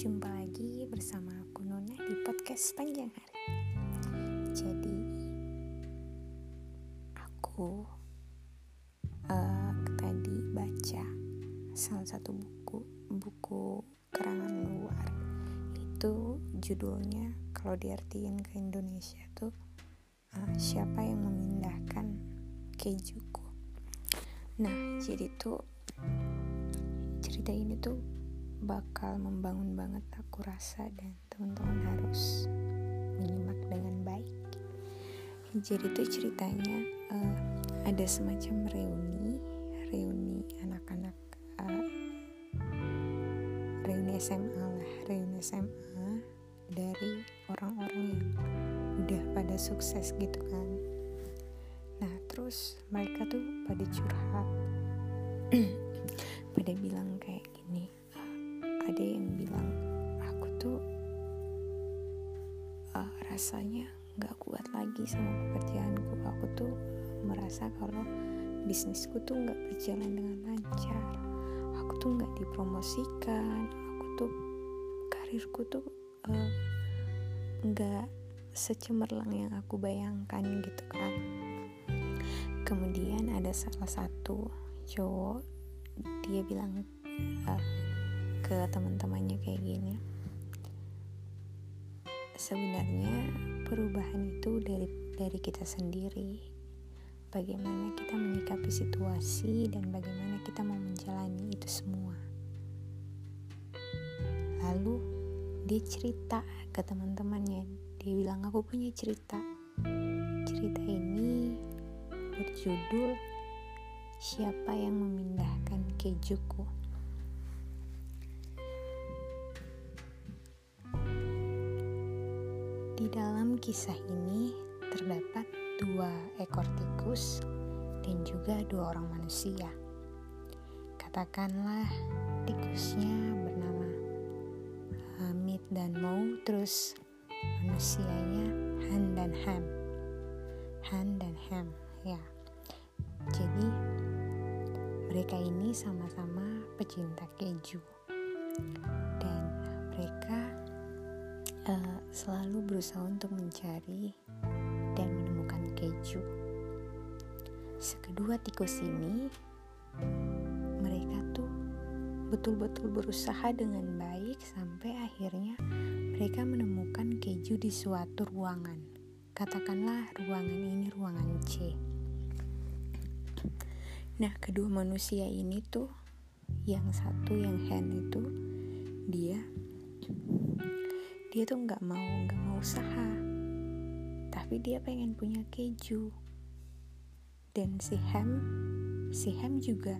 Jumpa lagi bersama aku Nona di podcast panjang hari. Jadi aku uh, tadi baca salah satu buku buku karangan luar itu judulnya kalau diartiin ke Indonesia tuh uh, siapa yang memindahkan kejuku. Nah jadi tuh cerita ini tuh bakal membangun banget aku rasa dan teman-teman harus menyimak dengan baik. Jadi tuh ceritanya uh, ada semacam reuni, reuni anak-anak uh, reuni SMA lah, reuni SMA dari orang-orang yang udah pada sukses gitu kan. Nah terus mereka tuh pada curhat pada bilang kayak ada yang bilang aku tuh uh, rasanya nggak kuat lagi sama pekerjaanku. Aku tuh merasa kalau bisnisku tuh nggak berjalan dengan lancar. Aku tuh nggak dipromosikan. Aku tuh karirku tuh nggak uh, secemerlang yang aku bayangkan gitu kan. Kemudian ada salah satu cowok dia bilang uh, ke teman-temannya kayak gini. Sebenarnya perubahan itu dari dari kita sendiri. Bagaimana kita menyikapi situasi dan bagaimana kita mau menjalani itu semua. Lalu dia cerita ke teman-temannya. Dia bilang aku punya cerita. Cerita ini berjudul siapa yang memindahkan kejuku Dalam kisah ini terdapat dua ekor tikus dan juga dua orang manusia. Katakanlah tikusnya bernama Hamid dan Mau, terus manusianya Han dan Ham. Han dan Ham, ya. Jadi mereka ini sama-sama pecinta keju. Uh, selalu berusaha untuk mencari dan menemukan keju. Sekedua tikus ini, mereka tuh betul-betul berusaha dengan baik sampai akhirnya mereka menemukan keju di suatu ruangan. Katakanlah ruangan ini ruangan C. Nah, kedua manusia ini tuh yang satu yang hen itu dia dia tuh nggak mau nggak mau usaha. Tapi dia pengen punya keju. Dan si Ham si Ham juga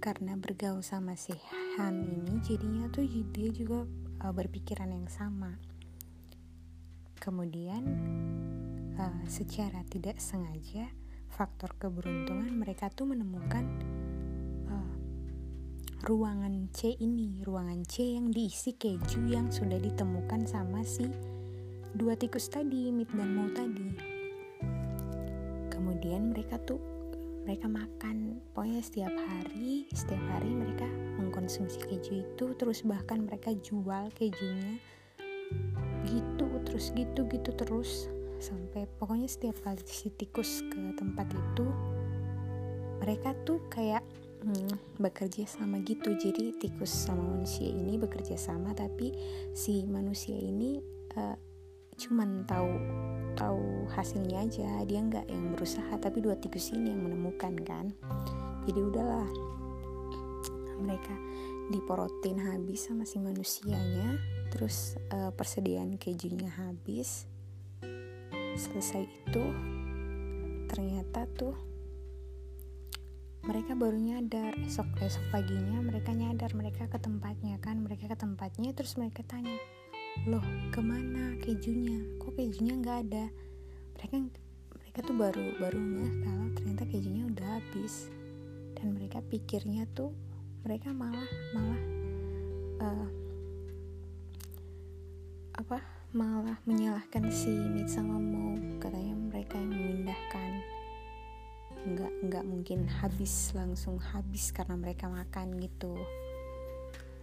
karena bergaul sama si Han ini jadinya tuh dia juga uh, berpikiran yang sama. Kemudian uh, secara tidak sengaja faktor keberuntungan mereka tuh menemukan ruangan C ini, ruangan C yang diisi keju yang sudah ditemukan sama si dua tikus tadi, Mit dan Mau tadi. Kemudian mereka tuh mereka makan pokoknya setiap hari setiap hari mereka mengkonsumsi keju itu terus bahkan mereka jual kejunya gitu terus gitu gitu terus sampai pokoknya setiap kali si tikus ke tempat itu mereka tuh kayak hmm, bekerja sama gitu. Jadi tikus sama manusia ini bekerja sama tapi si manusia ini uh, cuman tahu tahu hasilnya aja. Dia nggak yang berusaha tapi dua tikus ini yang menemukan kan? Jadi udahlah mereka diporotin habis sama si manusianya. Terus uh, persediaan kejunya habis. Selesai itu ternyata tuh mereka baru nyadar esok esok paginya mereka nyadar mereka ke tempatnya kan mereka ke tempatnya terus mereka tanya loh ke mana kejunya? Kok kejunya nggak ada? Mereka mereka tuh baru baru nggak kalau ternyata kejunya udah habis. Dan mereka pikirnya tuh mereka malah malah uh, apa malah menyalahkan si Mit sama Mo katanya mereka yang memindahkan nggak nggak mungkin habis langsung habis karena mereka makan gitu.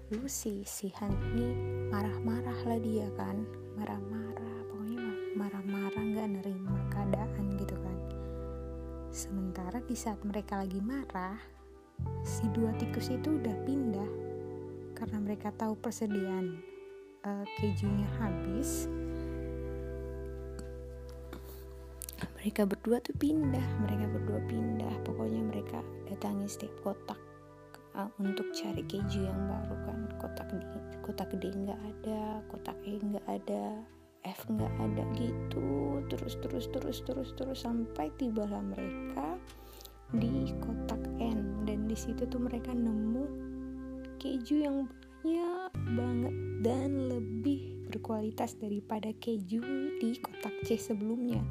Itu si si Han ini marah-marah lah dia kan. Marah-marah pokoknya marah-marah nggak nerima keadaan gitu kan. Sementara di saat mereka lagi marah si dua tikus itu udah pindah. Karena mereka tahu persediaan uh, kejunya habis mereka berdua tuh pindah mereka berdua pindah. Pokoknya mereka datangi setiap kotak uh, untuk cari keju yang baru kan. Kotak D kotak D nggak ada kotak E nggak ada F nggak ada gitu. Terus terus terus terus terus sampai tibalah mereka di kotak N. Dan di situ tuh mereka nemu keju yang banyak banget dan lebih berkualitas daripada keju di kotak C sebelumnya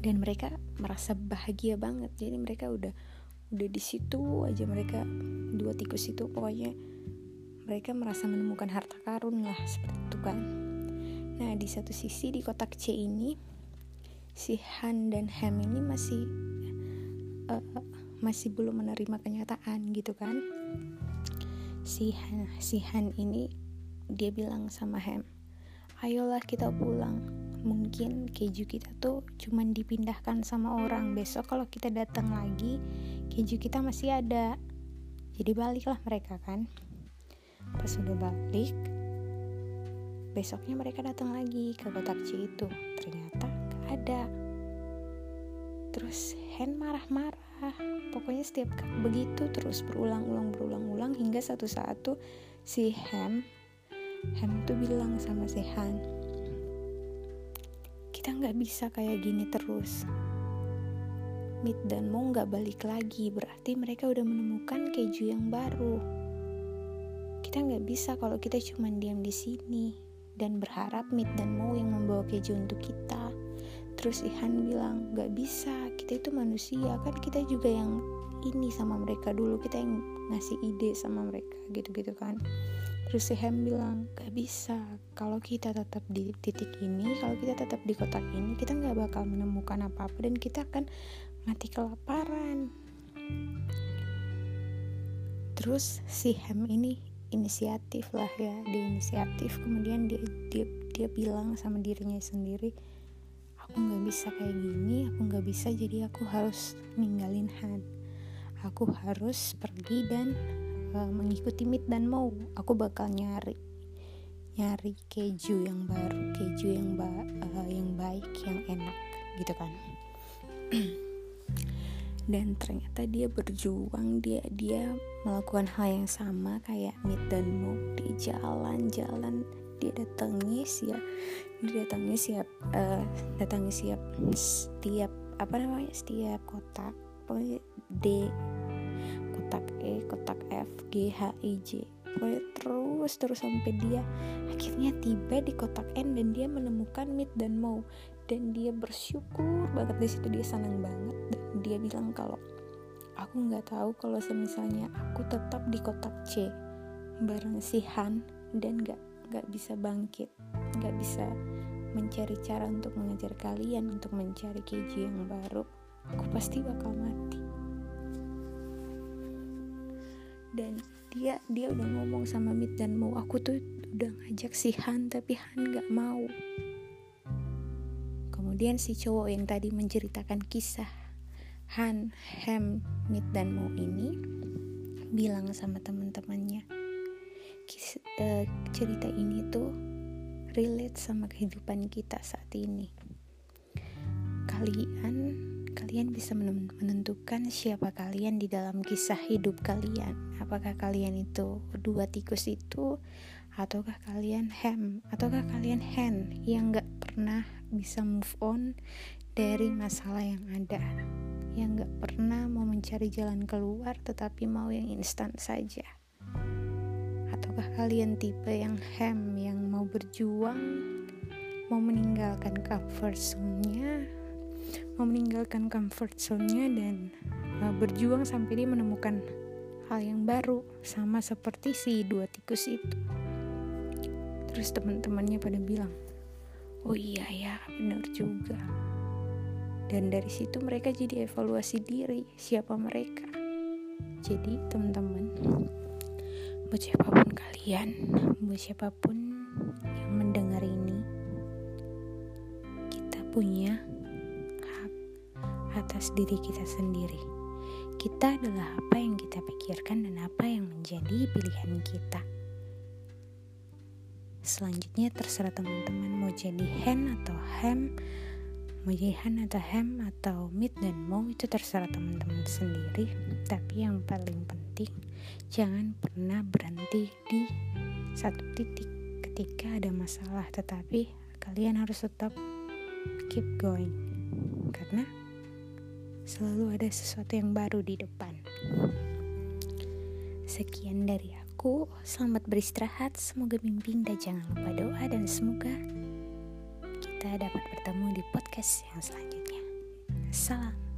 dan mereka merasa bahagia banget. Jadi mereka udah udah di situ aja mereka dua tikus itu pokoknya mereka merasa menemukan harta karun lah seperti itu kan. Nah di satu sisi di kotak C ini si Han dan Ham ini masih uh, masih belum menerima kenyataan gitu kan. Si Han, si Han ini dia bilang sama Ham ayolah kita pulang mungkin keju kita tuh cuman dipindahkan sama orang. Besok kalau kita datang lagi keju kita masih ada. Jadi baliklah mereka kan. Pas udah balik besoknya mereka datang lagi ke kotak C itu. Ternyata gak ada. Terus Hen marah-marah. Pokoknya setiap begitu terus berulang-ulang berulang-ulang hingga satu saat tuh si Ham Ham tuh bilang sama si Han kita nggak bisa kayak gini terus. Mid dan Mo nggak balik lagi, berarti mereka udah menemukan keju yang baru. Kita nggak bisa kalau kita cuma diam di sini dan berharap Mid dan Mo yang membawa keju untuk kita. Terus Ihan bilang, nggak bisa, kita itu manusia, kan kita juga yang ini sama mereka dulu, kita yang ngasih ide sama mereka, gitu-gitu kan. Terus si Ham bilang, gak bisa. Kalau kita tetap di titik ini, kalau kita tetap di kotak ini, kita gak bakal menemukan apa-apa dan kita akan mati kelaparan. Terus si Ham ini inisiatif lah ya, dia inisiatif. Kemudian dia dia dia bilang sama dirinya sendiri, aku nggak bisa kayak gini, aku nggak bisa jadi aku harus ninggalin Han. Aku harus pergi dan uh, mengikuti Meet dan mau. Aku bakal nyari nyari keju yang baru keju yang ba uh, yang baik yang enak gitu kan. Dan ternyata dia berjuang dia dia melakukan hal yang sama kayak Meet dan Mo di jalan-jalan dia datangi siap dia datangi siap uh, datangi siap setiap apa namanya setiap kotak pokoknya D kotak E kotak F G H I J. Pokoknya terus terus sampai dia akhirnya tiba di kotak N dan dia menemukan Mid dan Mo dan dia bersyukur banget di situ dia senang banget. Dan dia bilang kalau aku nggak tahu kalau semisalnya aku tetap di kotak C bareng si Han dan nggak nggak bisa bangkit nggak bisa mencari cara untuk mengajar kalian untuk mencari keju yang baru. Aku pasti bakal mati dan dia dia udah ngomong sama Mit dan mau aku tuh udah ngajak si Han tapi Han gak mau. Kemudian si cowok yang tadi menceritakan kisah Han, Hem, Mit dan Mo ini bilang sama teman-temannya uh, cerita ini tuh relate sama kehidupan kita saat ini. Kalian kalian bisa menentukan siapa kalian di dalam kisah hidup kalian. Apakah kalian itu dua tikus itu, ataukah kalian hem, ataukah kalian hen yang gak pernah bisa move on dari masalah yang ada, yang gak pernah mau mencari jalan keluar tetapi mau yang instan saja. Ataukah kalian tipe yang hem, yang mau berjuang, mau meninggalkan comfort zone-nya, mau meninggalkan comfort zone-nya dan uh, berjuang sampai dia menemukan hal yang baru sama seperti si dua tikus itu. Terus teman-temannya pada bilang oh iya ya benar juga. Dan dari situ mereka jadi evaluasi diri siapa mereka. Jadi teman-teman buat siapa pun kalian buat siapa pun yang mendengar ini kita punya atas diri kita sendiri. Kita adalah apa yang kita pikirkan dan apa yang menjadi pilihan kita. Selanjutnya terserah teman-teman mau jadi hen atau hem mau jadi hen atau hem atau meat dan mau itu terserah teman-teman sendiri. Tapi yang paling penting jangan pernah berhenti di satu titik ketika ada masalah. Tetapi kalian harus tetap keep going. Karena selalu ada sesuatu yang baru di depan. Sekian dari aku. Selamat beristirahat. Semoga mimpi indah jangan lupa doa dan semoga kita dapat bertemu di podcast yang selanjutnya. Salam